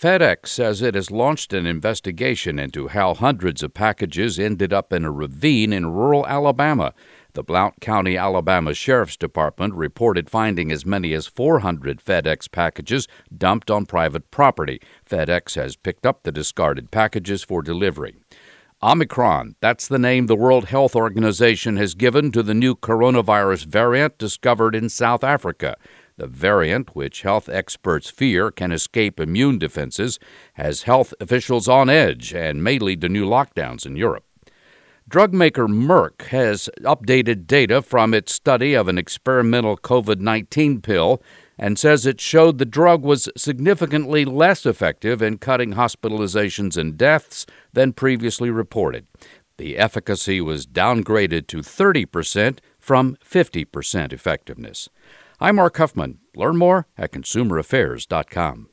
FedEx says it has launched an investigation into how hundreds of packages ended up in a ravine in rural Alabama. The Blount County, Alabama Sheriff's Department reported finding as many as 400 FedEx packages dumped on private property. FedEx has picked up the discarded packages for delivery. Omicron, that's the name the World Health Organization has given to the new coronavirus variant discovered in South Africa. The variant, which health experts fear can escape immune defenses, has health officials on edge and may lead to new lockdowns in Europe. Drug maker Merck has updated data from its study of an experimental COVID 19 pill and says it showed the drug was significantly less effective in cutting hospitalizations and deaths than previously reported. The efficacy was downgraded to 30% from 50% effectiveness. I'm Mark Huffman. Learn more at consumeraffairs.com.